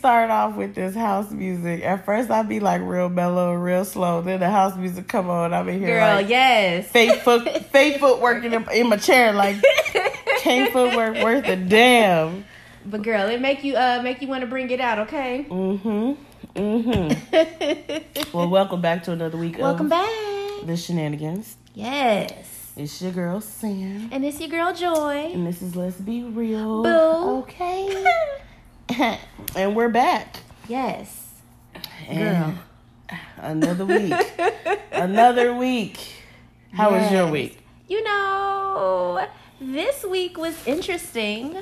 start off with this house music, at first I'd be like real mellow, real slow. Then the house music come on, I'm in here Girl, like yes. fake foot, fake footwork in, in my chair, like can't footwork worth a damn. But girl, it make you uh make you want to bring it out, okay? Mm-hmm. Mm-hmm. well, welcome back to another week Welcome of back. the shenanigans. Yes. It's your girl Sam. And it's your girl Joy. And this is Let's Be Real. Boo. Okay. and we're back. Yes. And Another week. another week. How was your week? You know, this week was interesting.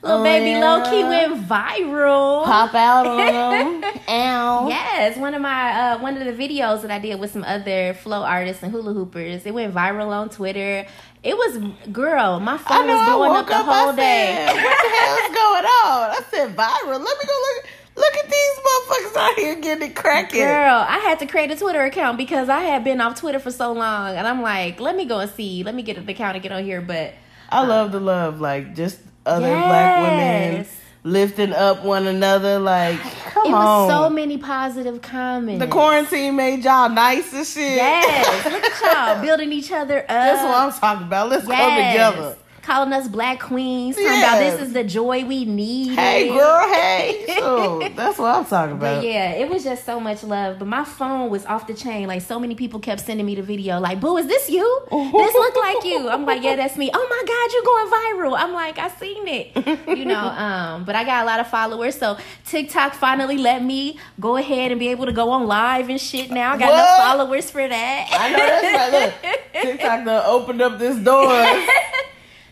Little Oh, baby yeah? low key went viral. Pop out on them. Ow. Yes, one of my uh, one of the videos that I did with some other flow artists and hula hoopers. It went viral on Twitter. It was girl, my phone know. was blowing up the up. whole I day. said, what the hell's going on? I said viral. Let me go look. Look at these motherfuckers out here getting it cracking. Girl, I had to create a Twitter account because I had been off Twitter for so long, and I'm like, let me go and see, let me get an account and get on here. But I love the love, like just other black women lifting up one another. Like, come it on. was so many positive comments. the quarantine made y'all nice and shit. Yes, look at y'all building each other up. That's what I'm talking about. Let's come together. Calling us black queens, talking about this is the joy we need. Hey, girl, hey. So that's what I'm talking But about. yeah, it was just so much love. But my phone was off the chain. Like so many people kept sending me the video. Like, "Boo, is this you? This look like you." I'm like, "Yeah, that's me." Oh my god, you're going viral? I'm like, "I seen it." You know. Um, but I got a lot of followers, so TikTok finally let me go ahead and be able to go on live and shit. Now I got enough followers for that. I know that's right. Look, TikTok done opened up this door.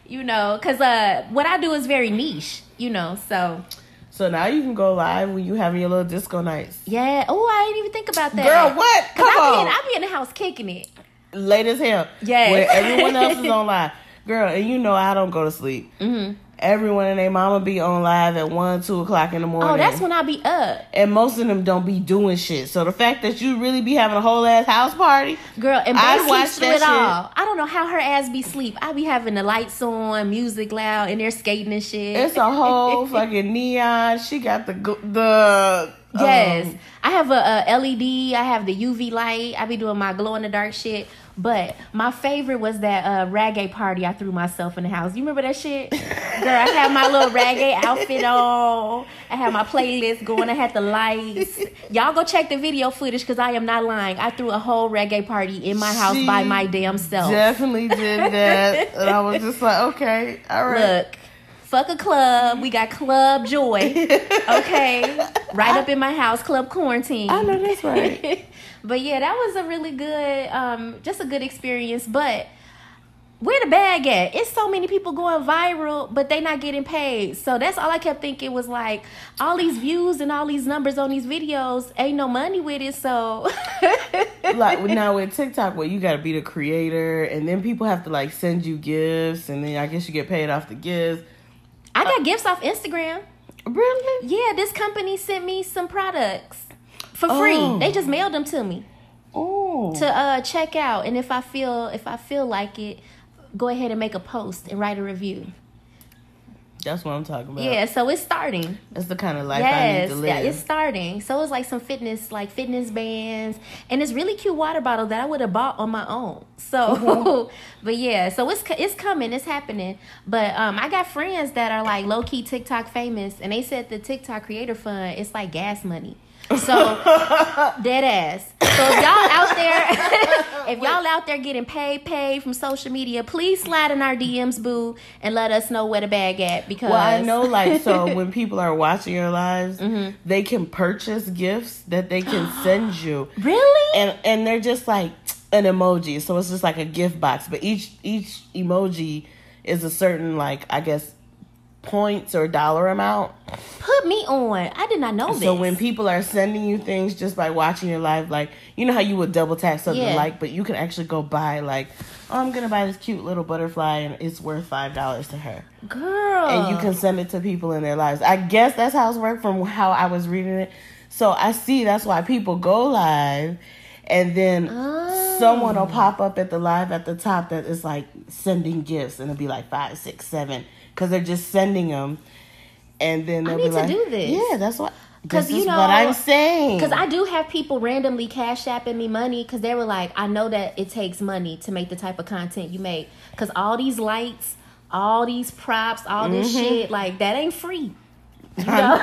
You know, because uh, what I do is very niche. You know, so So now you can go live when you having your little disco nights. yeah. Oh, I didn't even think about that. Girl, what? Come I be, on. in, I be in the house kicking it. Late as hell. Yeah. Where everyone else is on live. Girl, and you know I don't go to sleep. hmm Everyone and their mama be on live at 1, 2 o'clock in the morning. Oh, that's when I be up. and most of them don't be doing shit. So the fact that you really be having a whole ass house party, Girl, and I'd watch through it shit. all. I don't know how her ass be sleep. I be having the lights on, music loud, and they're skating and shit. it's a whole fucking neon. She got the the Yes, um, I have a, a LED. I have the UV light. I be doing my glow in the dark shit. But my favorite was that uh, reggae party I threw myself in the house. You remember that shit? Girl, I had my little reggae outfit on. I had my playlist going. I had the lights. Y'all go check the video footage because I am not lying. I threw a whole reggae party in my house by my damn self. definitely did that, and I was just like, okay, all right. Look, fuck a club. We got Club Joy. Okay. right up in my house, Club Quarantine. I know that's right. but yeah, that was a really good, um, just a good experience. But where the bag at? It's so many people going viral, but they not getting paid. So that's all I kept thinking was like, all these views and all these numbers on these videos, ain't no money with it. So like now with TikTok, where you got to be the creator, and then people have to like send you gifts, and then I guess you get paid off the gifts. I got gifts off Instagram. Really? Yeah, this company sent me some products for free. Oh. They just mailed them to me. Oh, to uh check out and if i feel if i feel like it go ahead and make a post and write a review that's what I'm talking about. yeah so it's starting that's the kind of life I need yes to yeah, live. it's starting so it's like some fitness like fitness bands and this really cute water bottle that i would have bought on my own so Mm-hmm. but yeah so it's it's coming it's happening but um i got friends that are like low-key tiktok famous and they said the tiktok creator fund it's like gas money so dead ass. So if y'all out there, if y'all out there getting paid, paid from social media, please slide in our DMs, boo, and let us know where the bag at. Because Well, I know, like, so when people are watching your lives, Mm-hmm. they can purchase gifts that they can send you, really, and and they're just like an emoji. So it's just like a gift box, but each each emoji is a certain like I guess points or dollar amount. put me on. I did not know this. So when people are sending you things just by watching your live, like you know how you would double tap something Yeah. like, but you can actually go buy like, oh, I'm gonna buy this cute little butterfly and it's worth five dollars to her. girl, and you can send it to people in their lives. I guess that's how it's worked from how I was reading it. So I see that's why people go live and then Oh. someone will oh. pop up at the live at the top that is like sending gifts, and it'll be like five, six, seven, because they're just sending them, and then they'll need be to like, do this. Yeah, that's what. 'Cause This you know- what I'm saying. Because I do have people randomly cash apping me money because they were like, I know that it takes money to make the type of content you make. Because all these lights, all these props, all this Mm-hmm. shit, like that ain't free. You know?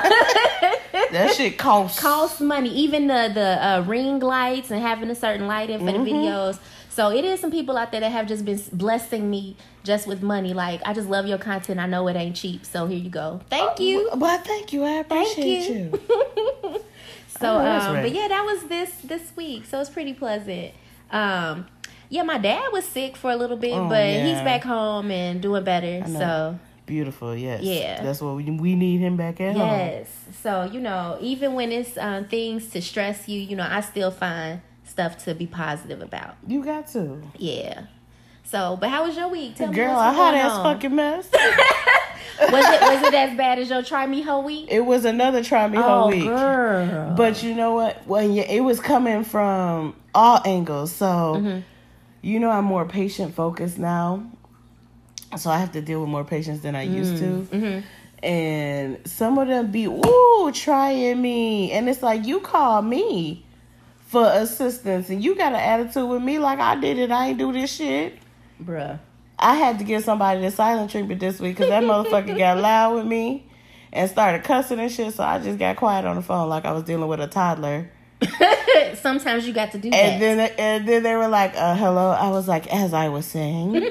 that shit costs. costs money. Even the the uh, ring lights and having a certain lighting for Mm-hmm. the videos. So it is some people out there that have just been blessing me just with money. Like I just love your content. I know it ain't cheap. So here you go. Thank you. Well, thank you. I Thank appreciate you. you. So, Oh, um, right. but yeah, that was this this week. So it's pretty pleasant. Um, yeah, my dad was sick for a little bit, Oh, but yeah. he's back home and doing better. So Beautiful, yes. Yeah. That's what we, we need him back at home. yes, so you know, even when it's um, things to stress you, you know, I still find stuff to be positive about. You got to. Yeah. So, but how was your week? Tell me Girl, a hot ass fucking mess. Was it was it as bad as your try me whole week? it was another try me oh, whole week. girl. But you know what? When you, it was coming from all angles, so Mm-hmm. you know I'm more patient focused now. So I have to deal with more patients than I used to. Mm-hmm. And some of them be ooh trying me, and it's like you call me for assistance, and you got an attitude with me like I did it. I ain't do this shit. bruh. I had to give somebody the silent treatment this week because that motherfucker got loud with me and started cussing and shit. So I just got quiet on the phone like I was dealing with a toddler. Sometimes you got to do that. And then and then they were like, uh, "Hello." I was like, "As I was saying."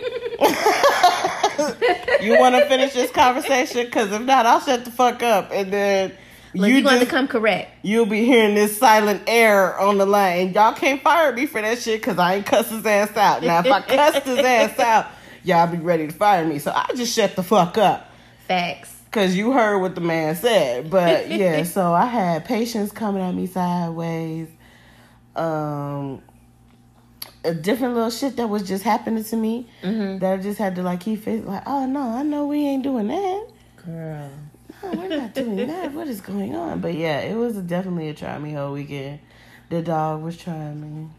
you want to finish this conversation? Because if not, I'll shut the fuck up, and then Look, you you going to come correct. you'll be hearing this silent air on the line. Y'all can't fire me for that shit because I ain't cuss his ass out. Now, if I cussed his ass out, y'all be ready to fire me. So I just shut the fuck up Facts. because you heard what the man said. But yeah, so I had patients coming at me sideways. Um, a different little shit that was just happening to me Mm-hmm. that I just had to like keep it like, oh no, I know we ain't doing that. Girl. No, we're not doing that. What is going on? But yeah, it was definitely a try me whole weekend. The dog was trying me.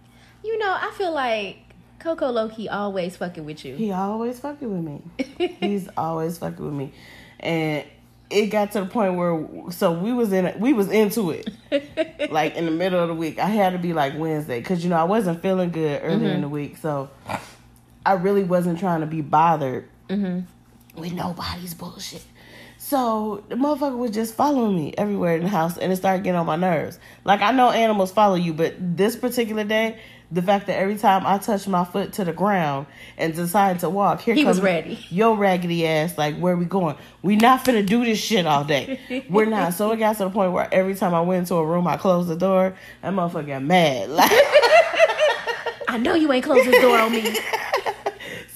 You know, I feel like Coco Loki always fucking with you. He always fucking with me. He's always fucking with me, and it got to the point where so we was in we was into it like in the middle of the week. I had to be like Wednesday because you know I wasn't feeling good earlier in the mm-hmm. week, so I really wasn't trying to be bothered mm-hmm. with nobody's bullshit. So the motherfucker was just following me everywhere in the house, and it started getting on my nerves. Like I know animals follow you, but this particular day, the fact that every time I touched my foot to the ground and decided to walk, here He was comes ready. Yo, raggedy ass, like where we going? We not finna do this shit all day. We're not. So it got to the point where every time I went into a room, I closed the door. That motherfucker got mad. Like. I know you ain't closed the door on me.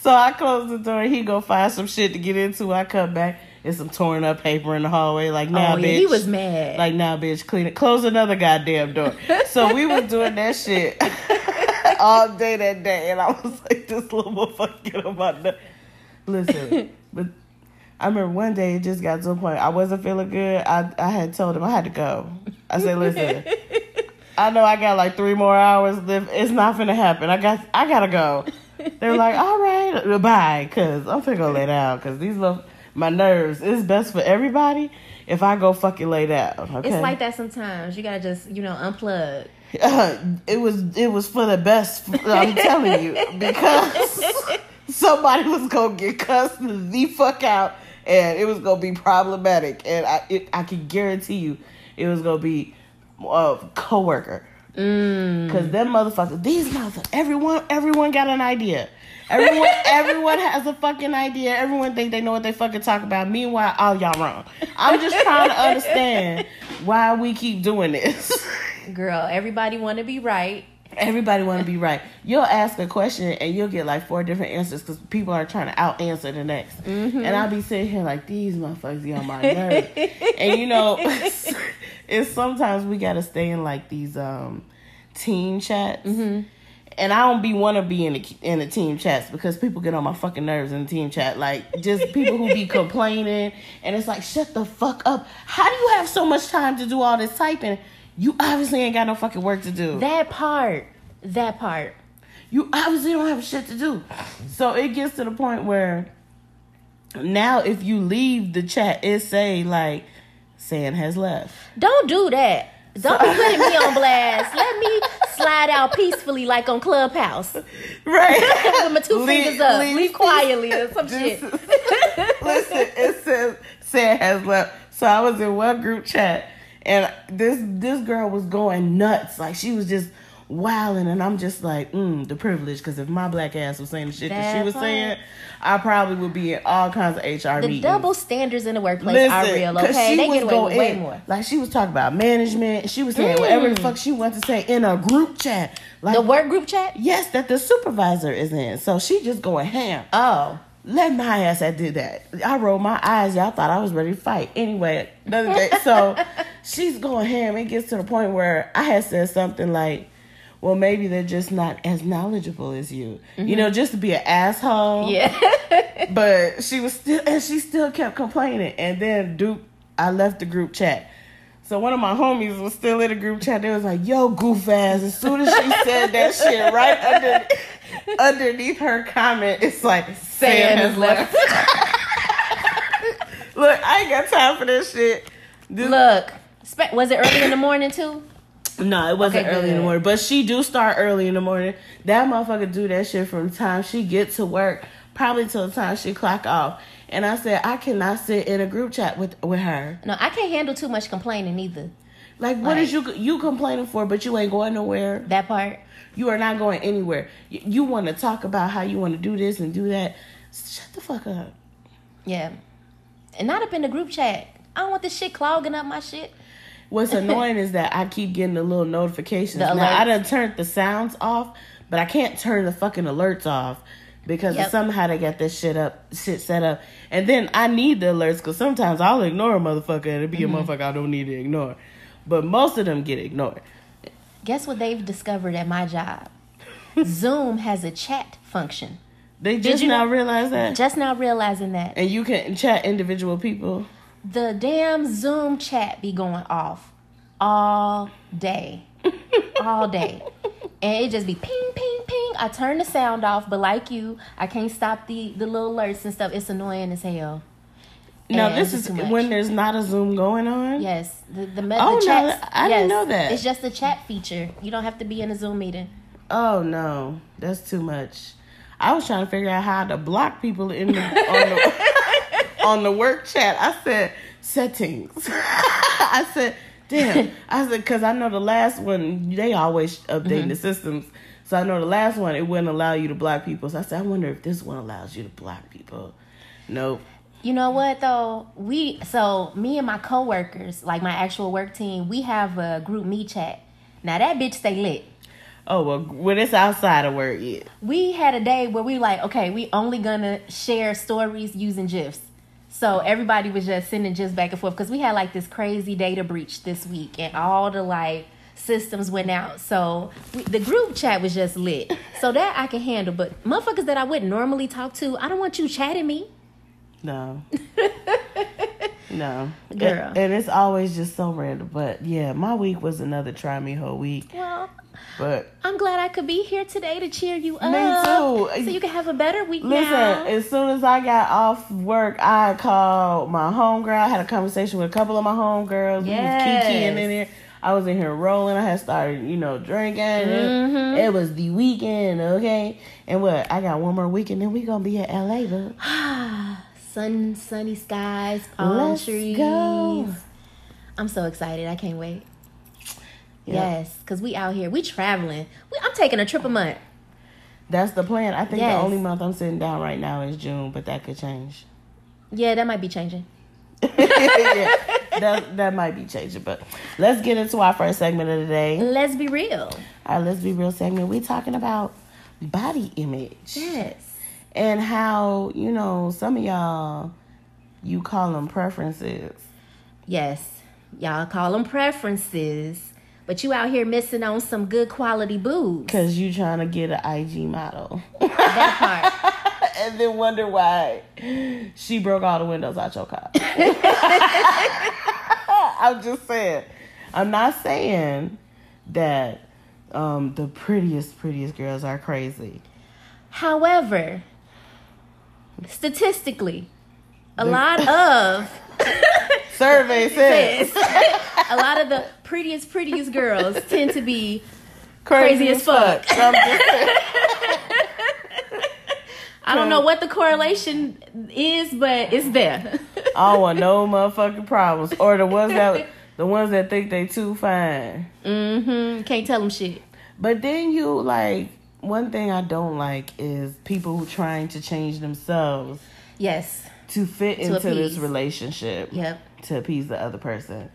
So I close the door. He go find some shit to get into. I come back. It's some torn up paper in the hallway. Like now, oh, bitch. he was mad. Like now, bitch. Clean it. Close another goddamn door. so we was doing that shit all day that day, and I was like, this little motherfucker get on my. Listen, but I remember one day it just got to a point I wasn't feeling good. I I had told him I had to go. I said, listen. I know I got like three more hours left. It's not gonna happen. I got I gotta go. They're like, all right, bye, cause I'm finna go lay down. Cause these little my nerves. It's best for everybody if I go fucking lay down. Okay. It's like that sometimes. You gotta just, you know, unplug. it was it was for the best. I'm telling you because somebody was gonna get cussed the fuck out, and it was gonna be problematic. And I it, I can guarantee you, it was gonna be a coworker. Mm. Cause them motherfuckers, these motherfuckers, everyone, everyone got an idea. Everyone, everyone has a fucking idea. Everyone think they know what they fucking talk about. Meanwhile, all y'all wrong. I'm just trying to understand why we keep doing this. Girl, everybody want to be right. Everybody want to be right. You'll ask a question and you'll get like four different answers because people are trying to out answer the next. Mm-hmm. And I'll be sitting here like these motherfuckers get on my nerves. and you know, it's sometimes we gotta stay in like these um team chats. Mm-hmm. And I don't be want to be in the in the team chats because people get on my fucking nerves in the team chat. Like just people who be complaining, and it's like shut the fuck up. How do you have so much time to do all this typing? You obviously ain't got no fucking work to do. That part. That part. You obviously don't have shit to do. So it gets to the point where now if you leave the chat, it say like Sam has left. Don't do that. Don't be putting me on blast. Let me slide out peacefully like on Clubhouse. Right. With my two Leave- fingers up. leave- Leave quietly or some This shit. Listen, it says Sam has left. So I was in one group chat and this this girl was going nuts. Like she was just wilding and I'm just like, mm, the privilege. Because if my black ass was saying the shit that, she was part. saying, I probably would be in all kinds of HR The meetings. double standards in the workplace are real, okay? They get away with way in. more. Like she was talking about management. She was saying whatever the Mm. fuck she wanted to say in a group chat. Like The work group chat? yes, that the supervisor is in. So she just going ham. Oh. Let my ass that did that. I rolled my eyes. Y'all thought I was ready to fight. Anyway, another day. So she's going ham. It gets to the point where I had said something like, well, maybe they're just not as knowledgeable as you. You mm-hmm. know, just to be an asshole. Yeah. But she was still, and she still kept complaining. And then Duke, I left the group chat. So one of my homies was still in the group chat. They was like, "Yo, goof ass!" As soon as she said that shit, right under, underneath her comment, it's like, "Sam has left." Look, I ain't got time for this shit. This- Look. spe- Was it early in the morning too? No, it wasn't Okay, early in the morning. But she do start early in the morning. That motherfucker do that shit from the time she get to work, probably till the time she clock off. And I said, I cannot sit in a group chat with with her. No, I can't handle too much complaining either. Like, what Right. is you you complaining for? But you ain't going nowhere. That part. You are not going anywhere. You, you want to talk about how you want to do this and do that. Shut the fuck up. Yeah. And not up in the group chat. I don't want this shit clogging up my shit. What's annoying is that I keep getting the little notifications. The now I alerts. done turned the sounds off, but I can't turn the fucking alerts off because Yep. somehow they got this shit up, shit set up. And then I need the alerts because sometimes I'll ignore a motherfucker and it'll be Mm-hmm. a motherfucker I don't need to ignore. But most of them get ignored. Guess what they've discovered at my job? Zoom has a chat function. They just you now realize that, Just now realizing that. and you can chat individual people. The damn Zoom chat be going off all day. all day. And it just be ping, ping, ping. I turn the sound off, but like you, I can't stop the, the little alerts and stuff. It's annoying as hell. Now And this is when there's not a Zoom going on. Yes, the the, me- Oh, the no, chat. I didn't know that. It's just a chat feature. You don't have to be in a Zoom meeting. Oh no, that's too much. I was trying to figure out how to block people in the on the, on the work chat. I said settings. I said, damn. I said because I know the last one they always update the mm-hmm. systems. So I know the last one it wouldn't allow you to block people. So I said, I wonder if this one allows you to block people. Nope. You know what though? We so me and my coworkers, like my actual work team, we have a GroupMe chat. Now that bitch stay lit. Oh well, when it's outside of work, yeah. We had a day where we like, okay, we only gonna share stories using GIFs. So everybody was just sending just back and forth because we had like this crazy data breach this week and all the like systems went out. So we, the group chat was just lit. So that I can handle. But motherfuckers that I wouldn't normally talk to, I don't want you chatting me. No. no. Girl. And, and it's always just so random. But yeah, my week was another try me whole week. Well, But I'm glad I could be here today to cheer you up. Me too. So you can have a better week listen, now. as soon as I got off work, I called my homegirl. I had a conversation with a couple of my homegirls. We was Yes. kikiing in there. I was in here rolling. I had started, you know, drinking. Mm-hmm. It was the weekend, okay? And what? I got one more weekend, then we gonna be at LA, boo. Sun, sunny skies, palm Let's trees. go. I'm so excited. I can't wait. Yep. Yes, because we out here. We traveling. We, I'm taking a trip a month. That's the plan. I think Yes. the only month I'm sitting down right now is June, but that could change. Yeah, that might be changing. yeah, that that might be changing. But let's get into our first segment of the day. Let's be real. Our let's be real segment. We talking about body image Yes. And how you know some of y'all you call them preferences. Yes. Y'all call them preferences, but you out here missing on some good quality boobs. Cause you trying to get an IG model, That part. and then wonder why she broke all the windows out your car. I'm just saying. I'm not saying that um, the prettiest, prettiest girls are crazy. However, statistically, a lot of Survey says a lot of the prettiest, prettiest girls tend to be crazy, Crazy as fuck. fuck. I'm just saying. I don't know what the correlation is, but it's there. I don't want no motherfucking problems. Or the ones that the ones that think they too fine. mm-hmm. Can't tell them shit. But then you like one thing I don't like is people who trying to change themselves Yes. to fit into this relationship Yep. to appease the other person.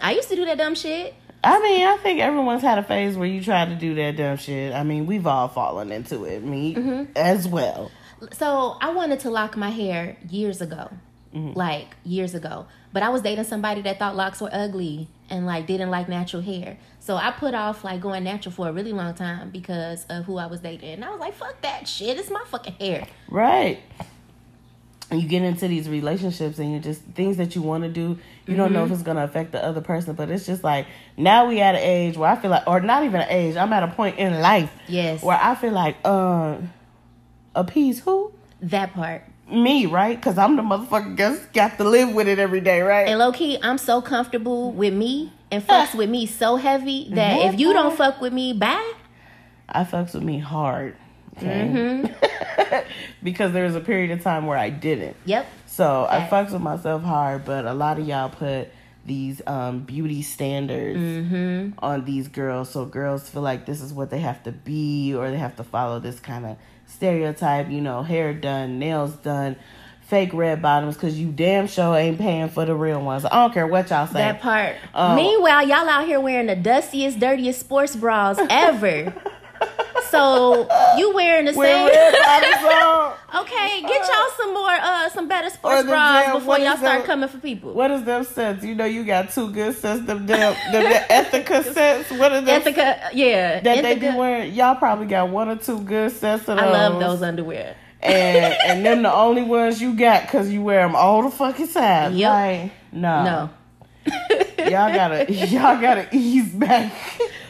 I used to do that dumb shit. I mean, I think everyone's had a phase where you try to do that dumb shit. I mean, we've all fallen into it, me Mm-hmm. as well. So I wanted to lock my hair years ago. Mm-hmm. Like years ago. But I was dating somebody that thought locks were ugly and like didn't like natural hair. So I put off like going natural for a really long time because of who I was dating. And I was like, fuck that shit. It's my fucking hair. Right. And you get into these relationships and you're just things that you want to do. You don't Mm-hmm. know if it's gonna affect the other person, but it's just like now we at an age where I feel like, or not even an age. I'm at a point in life Yes. where I feel like, uh, appease who? That part. Me, right? Because I'm the motherfucker got got to live with it every day, right? And low key, I'm so comfortable with me and fucks with me so heavy that if you don't fuck with me, bye. I fucks with me hard. Okay? Mm-hmm. because there was a period of time where I didn't. Yep. So I fucks with myself hard, but a lot of y'all put these um, beauty standards Mm-hmm. on these girls, so girls feel like this is what they have to be, or they have to follow this kind of stereotype. You know, hair done, nails done, fake red bottoms, because you damn sure ain't paying for the real ones. I don't care what y'all say. That part. Oh. Meanwhile, y'all out here wearing the dustiest, dirtiest sports bras ever. So you wearing the same? Okay, get y'all some more, uh, some better sports bras damn- before y'all start that? coming for people. What is them sets? You know you got two good sets. Them damn them, them Ethika sets. What are them Ethika, yeah, that they be wearing? Y'all probably got one or two good sets of those. I love those underwear. and and them the only ones you got because you wear them all the fucking time. Yep. Like, no, No, y'all gotta y'all gotta ease back.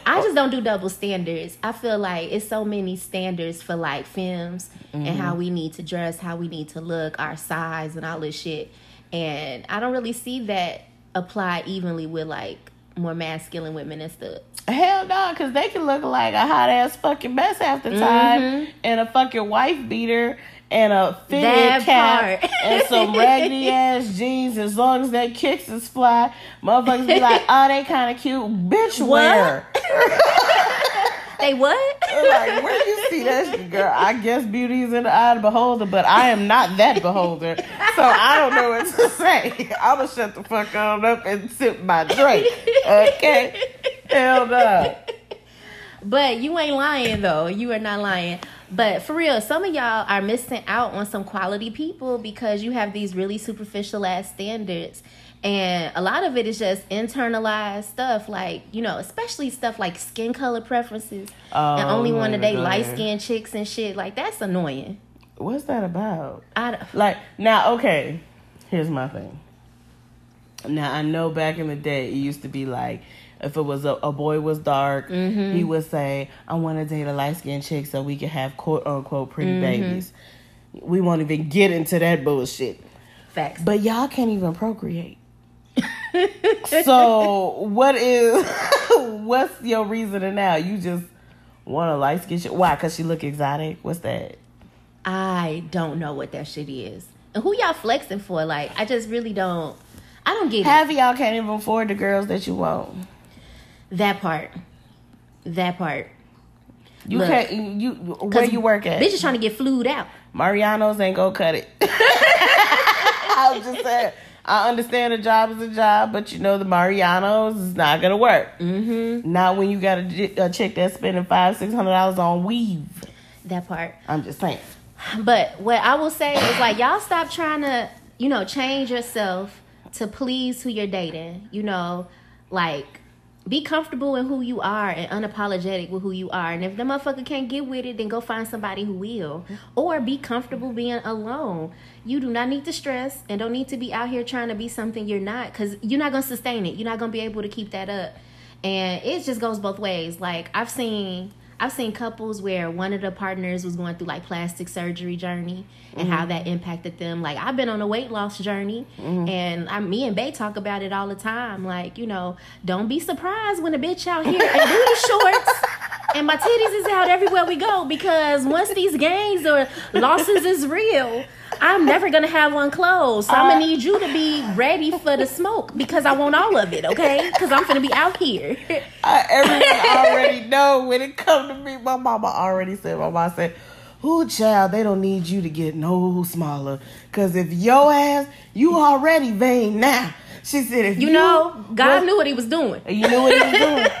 I just don't do double standards. I feel like it's so many standards for like films and Mm-hmm. how we need to dress, how we need to look, our size, and all this shit. And I don't really see that apply evenly with like more masculine women and stuff. Hell no, because they can look like a hot ass fucking mess half the time, Mm-hmm. and a fucking wife beater. And a fitted cap and some raggedy ass jeans. As long as that kicks is fly, motherfuckers be like, "Oh, they kind of cute, bitch." What? Where? They what? like, where do you see that girl? I guess beauty is in the eye of the beholder, but I am not that beholder. So I don't know what to say. I'ma shut the fuck on up and sip my drink. Okay? Hell no. But you ain't lying though. You are not lying. But for real, some of y'all are missing out on some quality people because you have these really superficial ass standards. And a lot of it is just internalized stuff, like, you know, especially stuff like skin color preferences and Oh, only want to date light skinned chicks and shit. Like, that's annoying. What's that about? I don't- Like now, okay. Here's my thing. Now I know back in the day it used to be like if it was a, a boy was dark, Mm-hmm. he would say, "I want to date a light skinned chick so we can have quote unquote pretty Mm-hmm. babies." We won't even get into that bullshit. facts. But y'all can't even procreate. so what is what's your reasoning now? You just want a light skin chick? Why? Cause she look exotic. What's that? I don't know what that shit is. And who y'all flexing for? Like, I just really don't. I don't get it. Half of y'all can't even afford the girls that you want. That part. That part. You Look. can't. You where you work at? Bitches trying to get flued out. Mariano's ain't gonna cut it. I was just saying. I understand a job is a job, but you know the Mariano's is not gonna work. Mm-hmm. Not when you got a, a chick that's spending five, six hundred dollars on weave. That part. I'm just saying. But what I will say is like y'all stop trying to, you know, change yourself to please who you're dating. You know, like be comfortable in who you are and unapologetic with who you are. And if the motherfucker can't get with it, then go find somebody who will. Or be comfortable being alone. You do not need to stress and don't need to be out here trying to be something you're not because you're not going to sustain it. You're not going to be able to keep that up. and it just goes both ways. Like I've seen I've seen couples where one of the partners was going through like plastic surgery journey and Mm-hmm. how that impacted them. Like I've been on a weight loss journey Mm-hmm. and I me and Bay talk about it all the time. Like, you know, don't be surprised when a bitch out here in booty shorts and my titties is out everywhere we go because once these gains or losses is real, I'm never gonna have one closed. So I'm Uh, gonna need you to be ready for the smoke because I want all of it, okay? Because I'm gonna be out here. I, everyone already know when it come to me. My mama already said. My mama said, "Who child? They don't need you to get no smaller. Cause if your ass, you already vain now." She said, "If you, You know, God knew what he was doing. You knew what he was doing."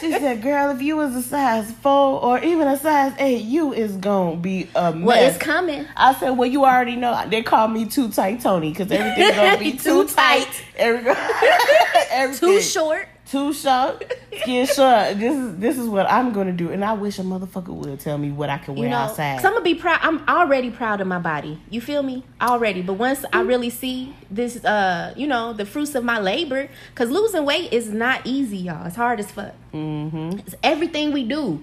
She said, "Girl, if you was a size four or even a size eight, you is gonna be a mess." Well, it's coming. I said, "Well, you already know." They call me too tight, Tony, because everything's gonna be too, Too tight. tight. Every, everything Too short. Too short, skin short. This is this is what I'm gonna do, and I wish a motherfucker would tell me what I can wear You know, outside. cause I'm gonna be proud. I'm already proud of my body. You feel me? Already. But once I really see this, uh, you know, the fruits of my labor, cause losing weight is not easy, y'all. It's hard as fuck. mm-hmm. It's everything we do.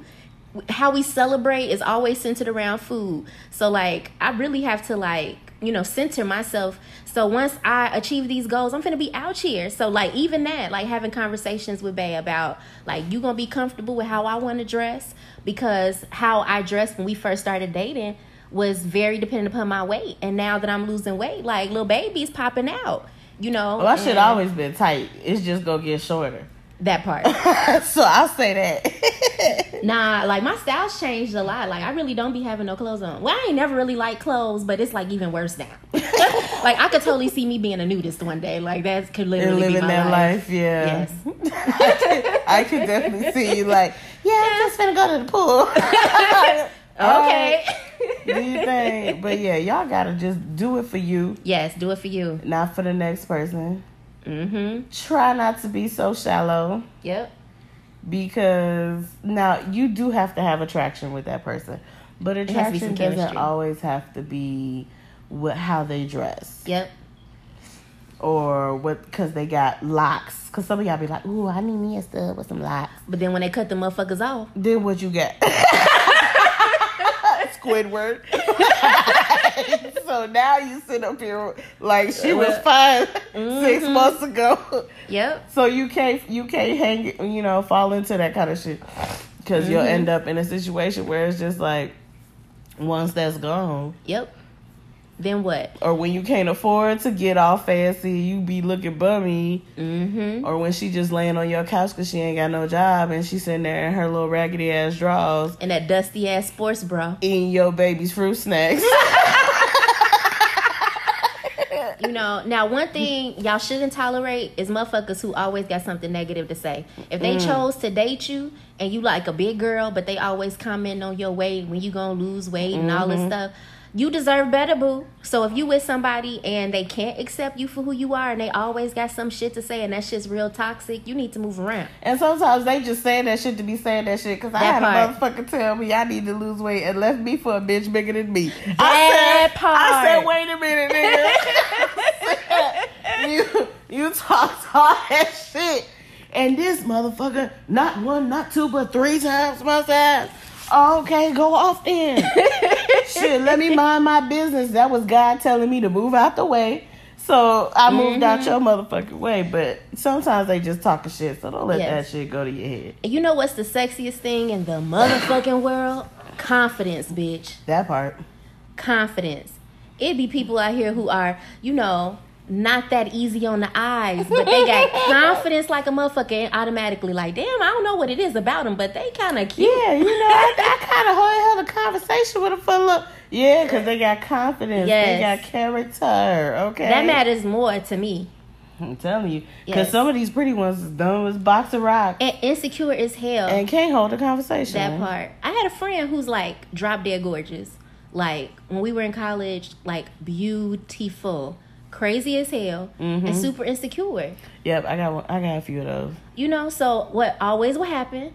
How we celebrate is always centered around food. So like I really have to like, you know, center myself. So once I achieve these goals, I'm gonna be out here. So like even that, like having conversations with Bay about like you gonna be comfortable with how I wanna dress because how I dressed when we first started dating was very dependent upon my weight. And now that I'm losing weight, like little baby's popping out. You know, Well, I should always been tight. It's just gonna get shorter. That part. so I'll say that. Nah, like my style's changed a lot. Like I really don't be having no clothes on. Well, I ain't never really liked clothes, but it's like even worse now. like I could totally see me being a nudist one day. Like that could literally be living my that life. life, yeah. Yes. I, can definitely see you like, yeah, I'm just gonna go to the pool. Oh, okay. do you think? But yeah, y'all gotta just do it for you, yes, do it for you. not for the next person. Mm-hmm. Try not to be so shallow. Yep. because now you do have to have attraction with that person, but has to be attraction doesn't chemistry. always have to be what how they dress Yep. or what because they got locks. Because some of y'all be like, "Ooh, I need me a stud with some locks." But then when they cut the motherfuckers off, Then what you get? Squidward. so now you sit up here like she was fine six months ago. yep. So you can't you can't hang you know fall into that kind of shit because you'll end up in a situation where it's just like once that's gone Yep. Then what? or when you can't afford to get all fancy you be looking bummy Mm-hmm. or when she just laying on your couch because she ain't got no job and she sitting there in her little raggedy ass drawers And that dusty ass sports bra. eating your baby's fruit snacks You know, now one thing y'all shouldn't tolerate is motherfuckers who always got something negative to say. If they mm. chose to date you and you like a big girl, but they always comment on your weight when you gonna lose weight and all this mm-hmm. stuff, you deserve better, boo. So if you with somebody and they can't accept you for who you are and they always got some shit to say and that shit's real toxic, you need to move around. and sometimes they just saying that shit to be saying that shit because I had a motherfucker tell me I need to lose weight and left me for a bitch bigger than me That I said, part. I said, wait a minute, nigga. you you talked all that shit, and this motherfucker, not one, not two, but three times my size. Okay, go off then. shit, let me mind my business. That was God telling me to move out the way. So I moved out Mm-hmm. your motherfucking way. But sometimes they just talking shit, so don't let Yes. that shit go to your head. You know what's the sexiest thing in the motherfucking world? Confidence, bitch. That part. confidence. It be people out here who are, you know, not that easy on the eyes, but they got confidence like a motherfucker and automatically like, damn, I don't know what it is about them, but they kind of cute. Yeah, you know, I, I kind of held a conversation with a fella. Yeah, because they got confidence. They got character. Okay. That matters more to me. I'm telling you. Because Yes. some of these pretty ones is dumb as box of rock And insecure as hell. and can't hold a conversation. that part. I had a friend who's like drop dead gorgeous. Like when we were in college, like beautiful, crazy as hell, and super insecure. Yep, I got one, I got a few of those. You know, so what always would happen,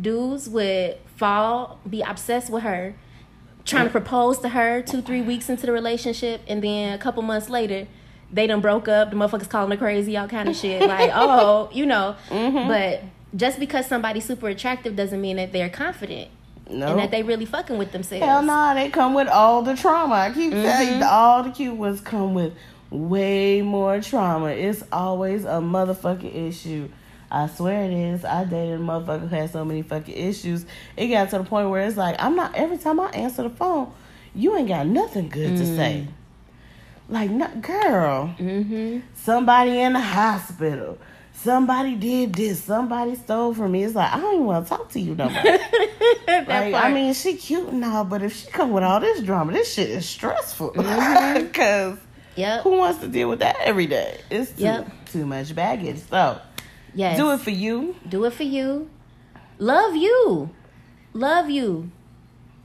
dudes would fall, be obsessed with her, trying to propose to her two, three weeks into the relationship, and then a couple months later, they done broke up. The motherfuckers calling her crazy, all kind of shit. Like, oh, you know. But just because somebody's super attractive doesn't mean that they're confident No. and that they really fucking with themselves. Hell no, they come with all the trauma. I keep Mm-hmm. saying all the cute ones come with way more trauma. It's always a motherfucking issue. I swear it is. I dated a motherfucker who had so many fucking issues. It got to the point where it's like, I'm not, every time I answer the phone, you ain't got nothing good to say. Like, no, girl, Mm-hmm. somebody in the hospital. Somebody did this. Somebody stole from me. It's like, I don't even want to talk to you no more. Like. I mean, she cute and all, but if she come with all this drama, this shit is stressful. Mm-hmm. Yep. who wants to deal with that every day? It's too, Yep. too much baggage. So, Yes. do it for you. Do it for you. Love you. Love you.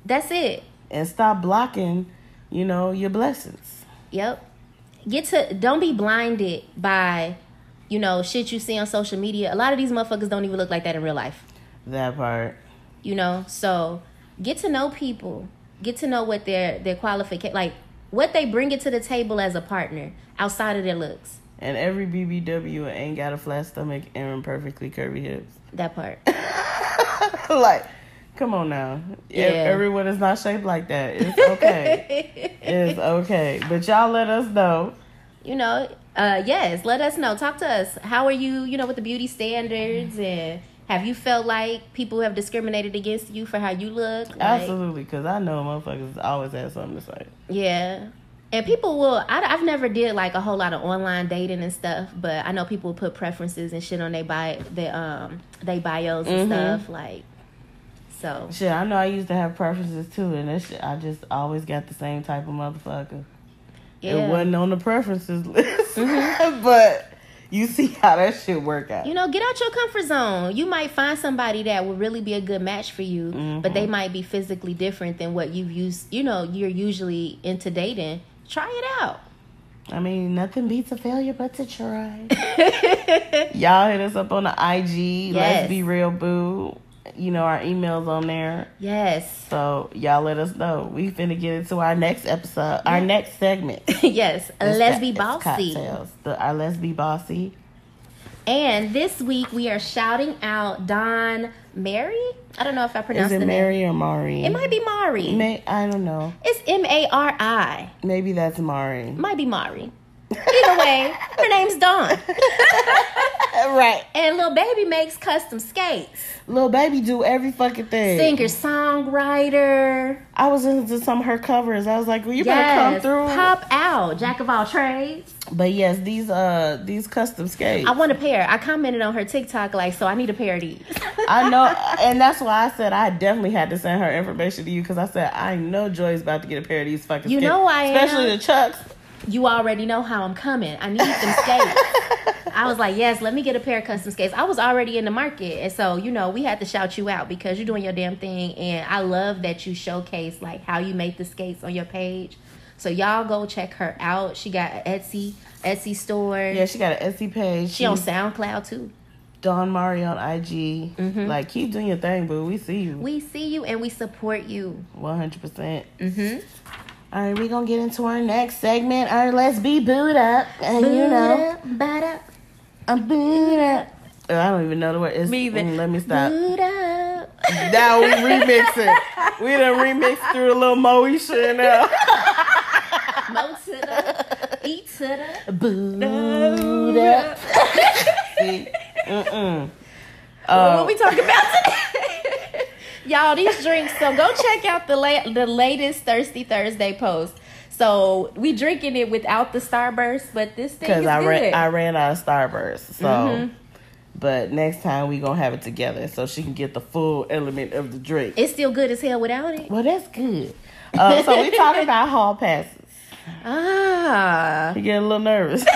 That's it. And stop blocking, you know, your blessings. Yep. Get to don't be blinded by, you know, shit you see on social media. A lot of these motherfuckers don't even look like that in real life. That part. You know? So get to know people. Get to know what their their qualification like what they bring it to the table as a partner outside of their looks. And every BBW ain't got a flat stomach and perfectly curvy hips. That part. like, come on now. Yeah. Everyone is not shaped like that. It's okay. it's okay. But y'all let us know. you know, uh, yes, let us know. Talk to us. How are you, you know, with the beauty standards and have you felt like people have discriminated against you for how you look? Like, Absolutely, because I know motherfuckers always have something to say. Yeah. And people will, I, I've never did like a whole lot of online dating and stuff, but I know people put preferences and shit on their bio, their, um, they bios and Mhm. stuff. Like, so, Shit, I know I used to have preferences too, and that shit, I just always got the same type of motherfucker. yeah. Mm-hmm. It wasn't on the preferences list, but you see how that shit work out. you know, get out your comfort zone. You might find somebody that will really be a good match for you, but Mm-hmm. they might be physically different than what you've used. You know, you're usually into dating. Try it out. I mean, nothing beats a failure but to try. Y'all hit us up on the IG. Yes. Let's be real, boo. You know our emails on there. Yes, So y'all let us know. We finna get into our next episode, our next segment. yes. It's Let's be bossy. Cocktails. The, our Let's Be Bossy. And this week we are shouting out Dawn Mary. I don't know if I Is pronounced it the name. Mary or Mari? It might be Mari. May, I don't know. It's M A R I. Maybe that's Mari. Might be Mari. Either way, her name's Dawn. Right. And little baby makes custom skates. Little baby do every fucking thing. Singer songwriter. I was into some of her covers. I was like, well, you better come through. Pop out. Jack of all trades. But yes, these uh these custom skates. I want a pair. I commented on her TikTok like, so I need a pair of these. I know, and that's why I said I definitely had to send her information to you because I said I know Joy's about to get a pair of these fucking. You skates, know I am. especially the Chucks. You already know how I'm coming. I need some skates. I was like, yes, let me get a pair of custom skates. I was already in the market. And so, you know, we had to shout you out because you're doing your damn thing. And I love that you showcase like how you make the skates on your page. So y'all go check her out. She got an Etsy, Etsy store. Yeah, she got an Etsy page. She on SoundCloud too. Dawn Mari on IG. Like, keep doing your thing, boo. We see you. Mm-hmm. We see you and we support you. One hundred percent. Mm-hmm. All right, we're gonna get into our next segment. Our let's be booed up, and you know, Butt I'm booed up. Uh, I don't even know the word. It's, Me mm, let me stop. Boot up. now we remixing. We done remixed through a little Moesha now. Mo to the, E to the. Booed up. See? Mm-mm. what Oh, we talking about today? Y'all, these drinks. So go check out the la- the latest Thirsty Thursday post. So we drinking it without the Starburst, but this thing is because I good. ran, I ran out of Starburst. So, Mhm. but next time we gonna have it together so she can get the full element of the drink. it's still good as hell without it. Well, that's good. Uh, so we talking about hall passes. Ah, You get a little nervous.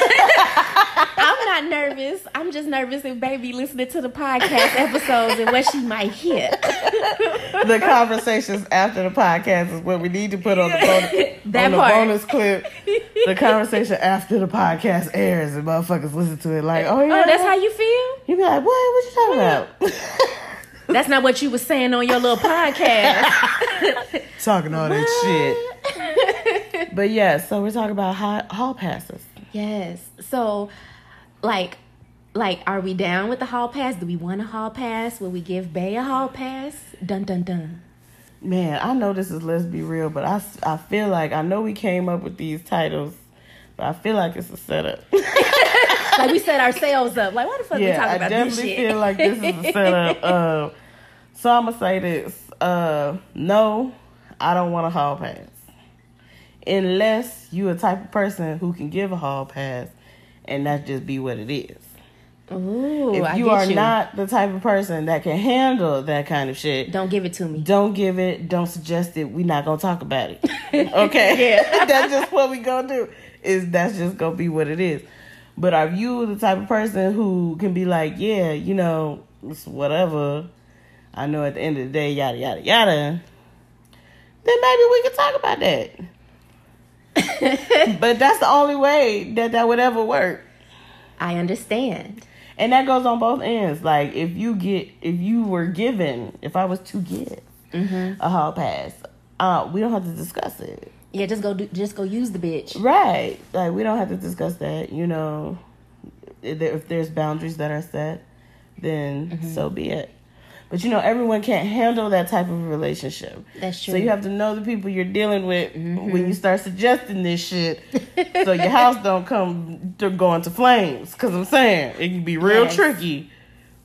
I'm not nervous. I'm just nervous if baby listening to the podcast episodes and what she might hear. the conversations after the podcast is what we need to put on the bonus, That on the part. bonus clip. The conversation after the podcast airs and motherfuckers listen to it like, oh yeah, Oh, that's how you feel? you be like, what? What you talking about? That's not what you was saying on your little podcast. talking all that shit. But yeah, so we're talking about hall, hall passes. Yes. So, like, like, are we down with the hall pass? Do we want a hall pass? Will we give Bay a hall pass? Dun dun dun. Man, I know this is let's be real, but I, I feel like I know we came up with these titles, but I feel like it's a setup. Like we set ourselves up. Like, why the fuck we yeah, talking I about this definitely shit? feel like this is a setup. uh, so I'm gonna say this: uh, no, I don't want a hall pass, unless you a type of person who can give a hall pass, and that just be what it is. Ooh, if you are you. not the type of person that can handle that kind of shit, don't give it to me. don't give it, don't suggest it. We're not gonna talk about it. Okay? yeah. that's just what we gonna do. Is that's just gonna be what it is. But are you the type of person who can be like, yeah, you know, it's whatever. I know at the end of the day, yada yada yada. Then maybe we can talk about that. but that's the only way that that would ever work. I understand. And that goes on both ends. Like if you get, if you were given, if I was to give Mm-hmm. a hall pass, uh, we don't have to discuss it, Yeah, just go do, just go use the bitch. right? Like we don't have to discuss that. You know, if if there's boundaries that are set, then Mm-hmm. so be it. But you know, everyone can't handle that type of relationship. That's true. So you have to know the people you're dealing with Mm-hmm. when you start suggesting this shit, so your house don't come to go into flames. Because I'm saying it can be real Yes. tricky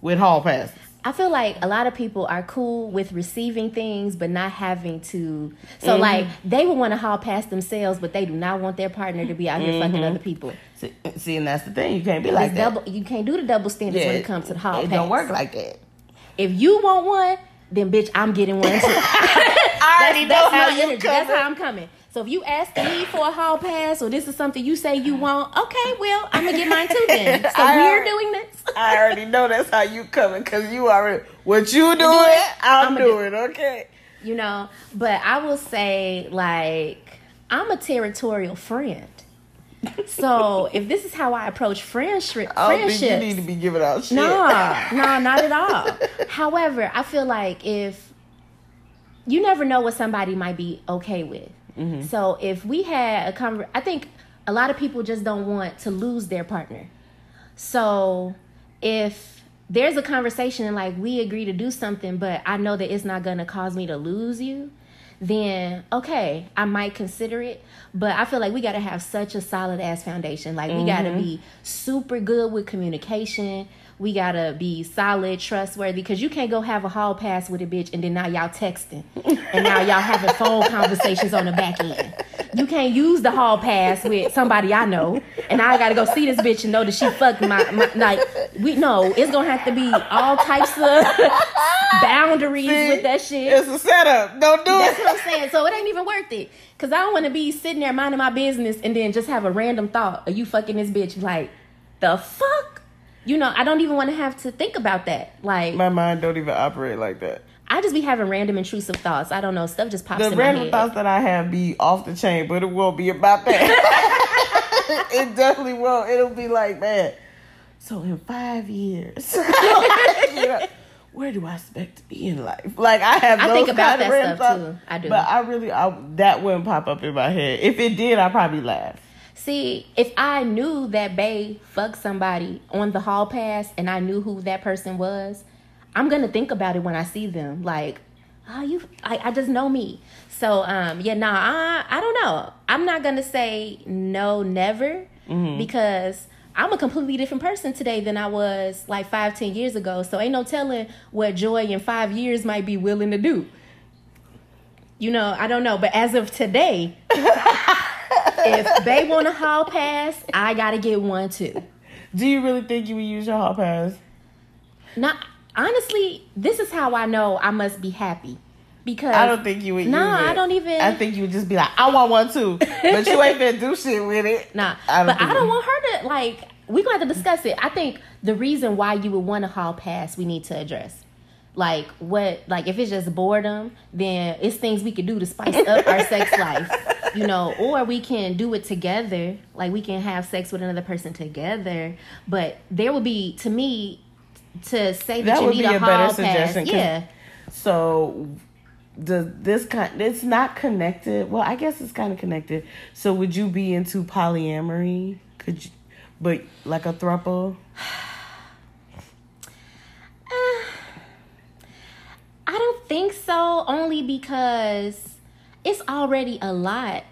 with hall passes. I feel like a lot of people are cool with receiving things but not having to. So like they would want to hall past themselves, but they do not want their partner to be out here fucking other people. See, see, and that's the thing. You can't be like It's that. double. You can't do the double standards when it comes to the hall It pass. don't work like that. If you want one, then bitch, I'm getting one too. I already That's know how you energy. That's how I'm coming. So if you ask me for a hall pass or this is something you say you want, okay, well, I'm gonna get mine too then. So I we're already- doing this. I already know that's how you coming because you already what you doing. it, I'm I'ma do doing okay. you know but i will say like i'm a territorial friend so if this is how i approach friendship I don't oh, think you need to be giving out shit. no no not at all. However i feel like if you never know what somebody might be okay with. Mm-hmm. So if we had a conver- i think a lot of people just don't want to lose their partner. So if there's a conversation and like we agree to do something, but I know that it's not gonna cause me to lose you, then okay, I might consider it. But I feel like we gotta have such a solid ass foundation. Like we gotta mm-hmm. be super good with communication. We gotta be solid, trustworthy, because you can't go have a hall pass with a bitch and then now y'all texting and now y'all having phone conversations on the back end. You can't use the hall pass with somebody I know, and I gotta go see this bitch and know that she fucked my, my like. We know it's gonna have to be all types of boundaries See, with that shit. It's a setup. Don't do That's it. That's what I'm saying. So it ain't even worth it. Cause I don't want to be sitting there minding my business and then just have a random thought of you fucking this bitch. Like the fuck. You know, I don't even want to have to think about that. Like, My mind don't even operate like that. I just be having random intrusive thoughts. I don't know, stuff just pops The in my random head. thoughts that I have be off the chain, but it won't be about that. it definitely won't. It'll be like, man. So in five years, you know, where do I expect to be in life? Like I have. I think about that stuff, thoughts, too. I do. But I really, I, that wouldn't pop up in my head. If it did, I'd probably laugh. See, if I knew that Bay fucked somebody on the hall pass and I knew who that person was, I'm gonna think about it when I see them. Like, oh, you, I, I just know me. So, um, yeah, nah, I, I don't know. I'm not gonna say no, never, because I'm a completely different person today than I was like five, ten years ago. So, ain't no telling what Joy in five years might be willing to do. You know, I don't know, but as of today, if they want a hall pass, I gotta get one too. Do you really think you would use your hall pass? Not honestly, this is how I know I must be happy because I don't think you would. No, use it. I don't even- I think you would just be like, I want one too, but you ain't finna do shit with it. Nah, I but I don't want her to like. We gonna have to discuss it. I think the reason why you would want a hall pass, we need to address. Like what? Like if it's just boredom, then it's things we could do to spice up our sex life, you know. Or we can do it together. Like we can have sex with another person together. But there would be, to me, to say that, That you would need be a a better pass. suggestion, Yeah, So, does this kind? It's not connected. Well, I guess it's kind of connected. So, would you be into polyamory? Could you, but like a throuple? think so, only because it's already a lot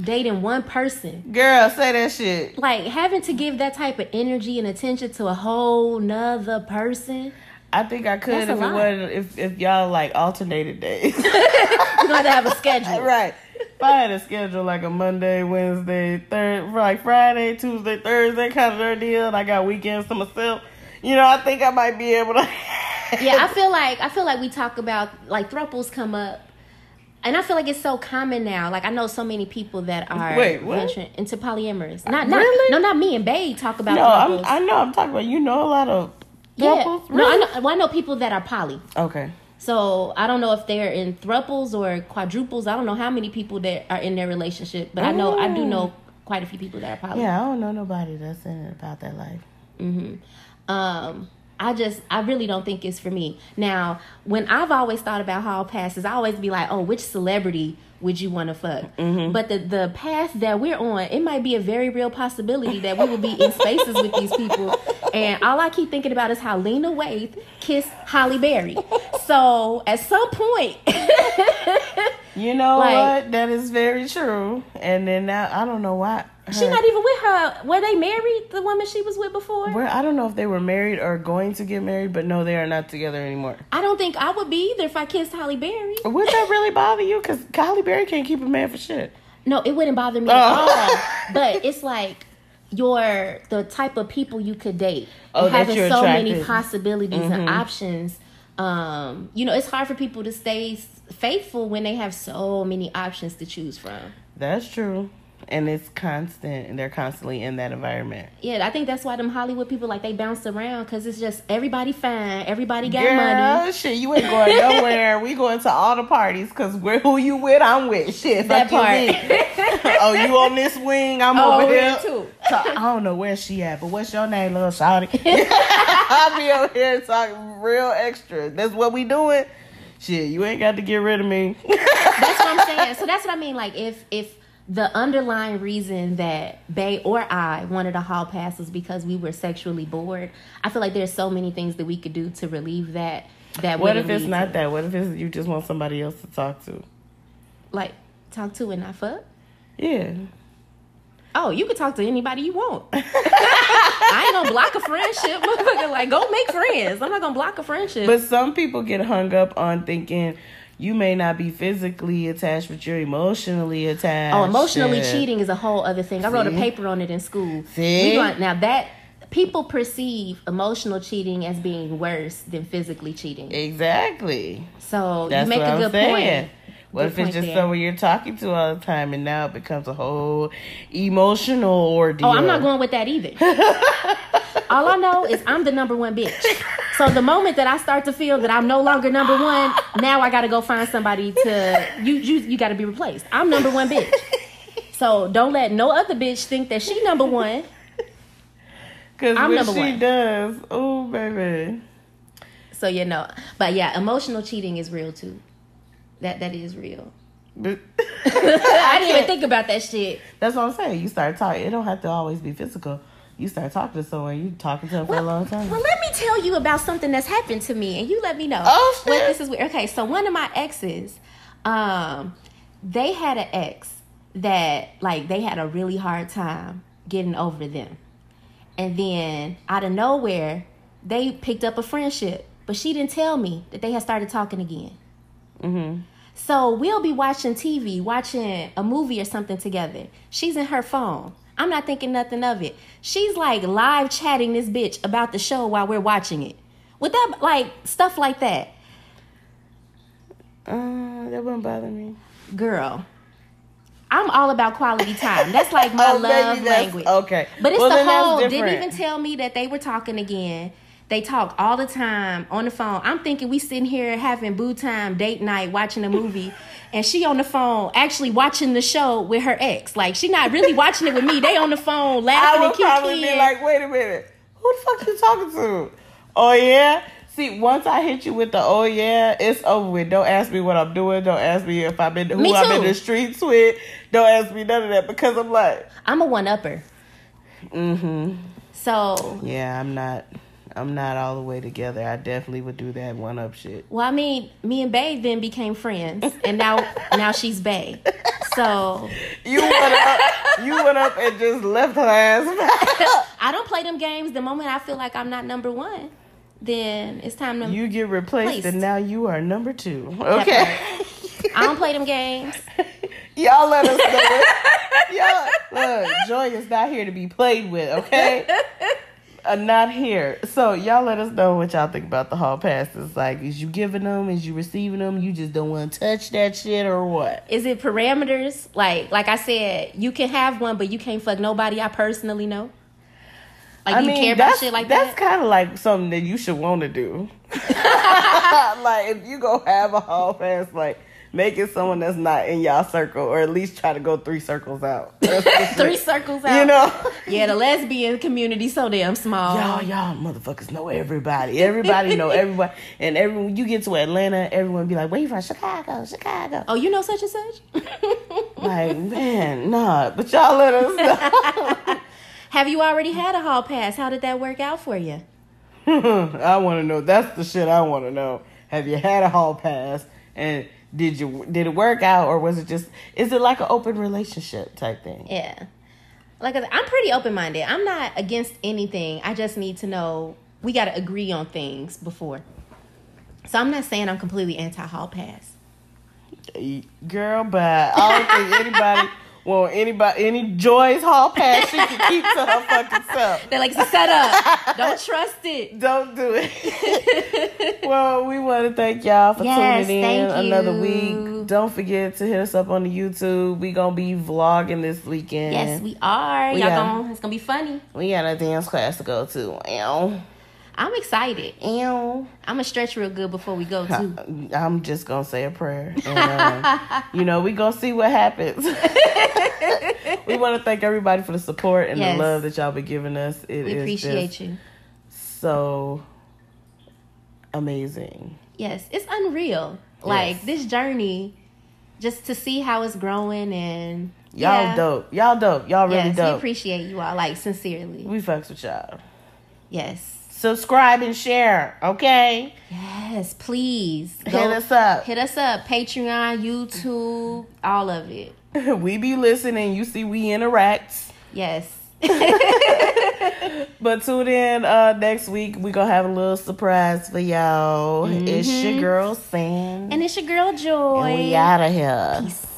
dating one person. Girl, say that shit. Like having to give that type of energy and attention to a whole nother person. I think I could if it lot. wasn't if, if y'all like alternated days. You gotta have a schedule. right. If I had a schedule like a Monday, Wednesday, third, like Friday, Tuesday, Thursday kind of deal, and I got weekends to myself, you know, I think I might be able to. yeah, I feel like I feel like we talk about like thruples come up, and I feel like it's so common now. Like I know so many people that are Wait, what? into polyamorous. Not not Really? no, not me and Bae talk about no, I'm. I know I'm talking about. You know a lot of yeah, thruples? no, I know. Well, I know people that are poly. Okay. So I don't know if they're in thruples or quadruples. I don't know how many people that are in their relationship, but I know I do Oh. know quite a few people that are poly. Yeah, I don't know nobody that's in it about that life. um I just I really don't think it's for me. Now, when I've always thought about hall passes, I always be like, "Oh, which celebrity would you want to fuck?" Mm-hmm. But the the path that we're on, it might be a very real possibility that we will be in spaces with these people. And all I keep thinking about is how Lena Waithe kissed Halle Berry. So at some point, You know Like- what? That is very true. And then now I don't know why. she not even with her. Were they married? The woman she was with before? Where I don't know if they were married or going to get married, but no, they are not together anymore. I don't think I would be either if I kissed Halle Berry. Would that really bother you? Because Kylie Berry can't keep a man for shit. No, it wouldn't bother me Oh. at all. But it's like your the type of people you could date. Oh, and having you're so many possibilities and Mm-hmm. options. Um, you know, it's hard for people to stay faithful when they have so many options to choose from. That's true. And it's constant, and they're constantly in that environment. Yeah, I think that's why them Hollywood people like they bounce around because it's just everybody fine, everybody got Girl, money. shit, you ain't going nowhere. we going to all the parties because we're who you with, I'm with. Shit, That part. oh, you on this wing? I'm Oh, over here here too. So, I don't know where she at, but what's your name, little shawty? I'll be over here talking real extra. That's what we doing. Shit, you ain't got to get rid of me. That's what I'm saying. So that's what I mean. Like if if the underlying reason that Bay or I wanted a hall pass was because we were sexually bored, I feel like there's so many things that we could do to relieve that. That what if it's not to- that? What if it's you just want somebody else to talk to? like talk to and not fuck? Yeah. Oh, you can talk to anybody you want. I ain't gonna block a friendship, motherfucker. Like, go make friends. I'm not gonna block a friendship. But some people get hung up on thinking you may not be physically attached, but you're emotionally attached. Oh, emotionally and- cheating is a whole other thing. I wrote a paper on it in school. See? Going, now that people perceive emotional cheating as being worse than physically cheating. Exactly. So That's you make a good saying. point. What Good if it's just there. someone you're talking to all the time, and now it becomes a whole emotional ordeal? Oh, I'm not going with that either. All I know is I'm the number one bitch. So the moment that I start to feel that I'm no longer number one, now I got to go find somebody to you. You, you got to be replaced. I'm number one bitch. So don't let no other bitch think that she number one. Because I'm number she one. does, oh baby. So you know, but yeah, emotional cheating is real too. That that is real. But- I didn't even think about that shit. That's what I'm saying. You start talking. It don't have to always be physical. You start talking to someone. You talking to them for a long time. Well, let me tell you about something that's happened to me, and you let me know. Oh, Well, shit. this is weird. Okay, so one of my exes, um, they had an ex that like they had a really hard time getting over them, and then out of nowhere, they picked up a friendship, but she didn't tell me that they had started talking again. hmm So we'll be watching TV, watching a movie or something together. She's in her phone. I'm not thinking nothing of it. She's like live chatting this bitch about the show while we're watching it. With that, like stuff like that, Uh, that wouldn't bother me. girl. I'm all about quality time. That's like my Oh, love language. Okay, But it's Well, the whole. Didn't even tell me that they were talking again. They talk all the time on the phone. I'm thinking we sitting here having boo time, date night, watching a movie, and she on the phone actually watching the show with her ex. Like she not really watching it with me. They on the phone I laughing would and probably be like, wait a minute, who the fuck you talking to? Oh yeah. See, once I hit you with the oh yeah, it's over with. Don't ask me what I'm doing. Don't ask me if I've been who Me I'm in the streets with. Don't ask me none of that because I'm like, I'm a one upper. mm-hmm. So Yeah, I'm not. I'm not all the way together. I definitely would do that one up shit. Well, I mean, me and Bay then became friends, and now now she's Bay. So You went up, you went up and just left her ass. I don't play them games. The moment I feel like I'm not number one, then it's time to. you get replaced, Placed. and now you are number two. Okay. I don't play them games. Y'all let us know. Y'all, look, Joy is not here to be played with, okay? Uh, not here. So y'all let us know what y'all think about the hall passes. Like, is you giving them? Is you receiving them? You just don't want to touch that shit, or what? Is it parameters? Like like I said, you can have one, but you can't fuck nobody I personally know. Like you care about shit like that's that? That's kind of like something that you should want to do. like, if you go have a hall pass, like make it someone that's not in y'all circle, or at least try to go three circles out. That's the shit. Three circles out. you know. Yeah, the lesbian community so damn small. Y'all, y'all motherfuckers know everybody. Everybody know everybody. And every you get to Atlanta, everyone be like, "Where you from? Chicago, Chicago." Oh, you know such and such? Like, man, nah. But y'all let us know. Have you already had a hall pass? How did that work out for you? I want to know. That's the shit I want to know. Have you had a hall pass? And did you did it work out, or was it just? Is it like an open relationship type thing? Yeah. Like I'm pretty open minded. I'm not against anything. I just need to know we got to agree on things before. So I'm not saying I'm completely anti hall pass. Girl, but I don't think anybody. Well, anybody, any Joy's hall pass, she can keep to her fucking self. They're like, it's a setup. Don't trust it. Don't do it. well, we want to thank y'all for Yes, tuning in another week. Don't forget to hit us up on the YouTube. We gonna be vlogging this weekend. Yes, we are. We Y'all got- gonna, it's gonna be funny. we got a dance class to go to. Ew, I'm excited. ew. I'm gonna stretch real good before we go too. I'm just gonna say a prayer, and um, you know we gonna see what happens. we want to thank everybody for the support and Yes. the love that y'all been giving us. It We is appreciate just you. so amazing. Yes, it's unreal. Like Yes. this journey, just to see how it's growing and Y'all yeah. dope. Y'all dope. Y'all really yes, we appreciate you all. Like sincerely. we fucks with y'all. Yes. Subscribe and share, okay? Yes, please. Hit us up. Hit us up. Patreon, YouTube, all of it. we be listening. You see, we interact. Yes. But tune in uh, next week. we going to have a little surprise for y'all. It's your girl, Sam. and it's your girl Joy. and we out of here. Peace.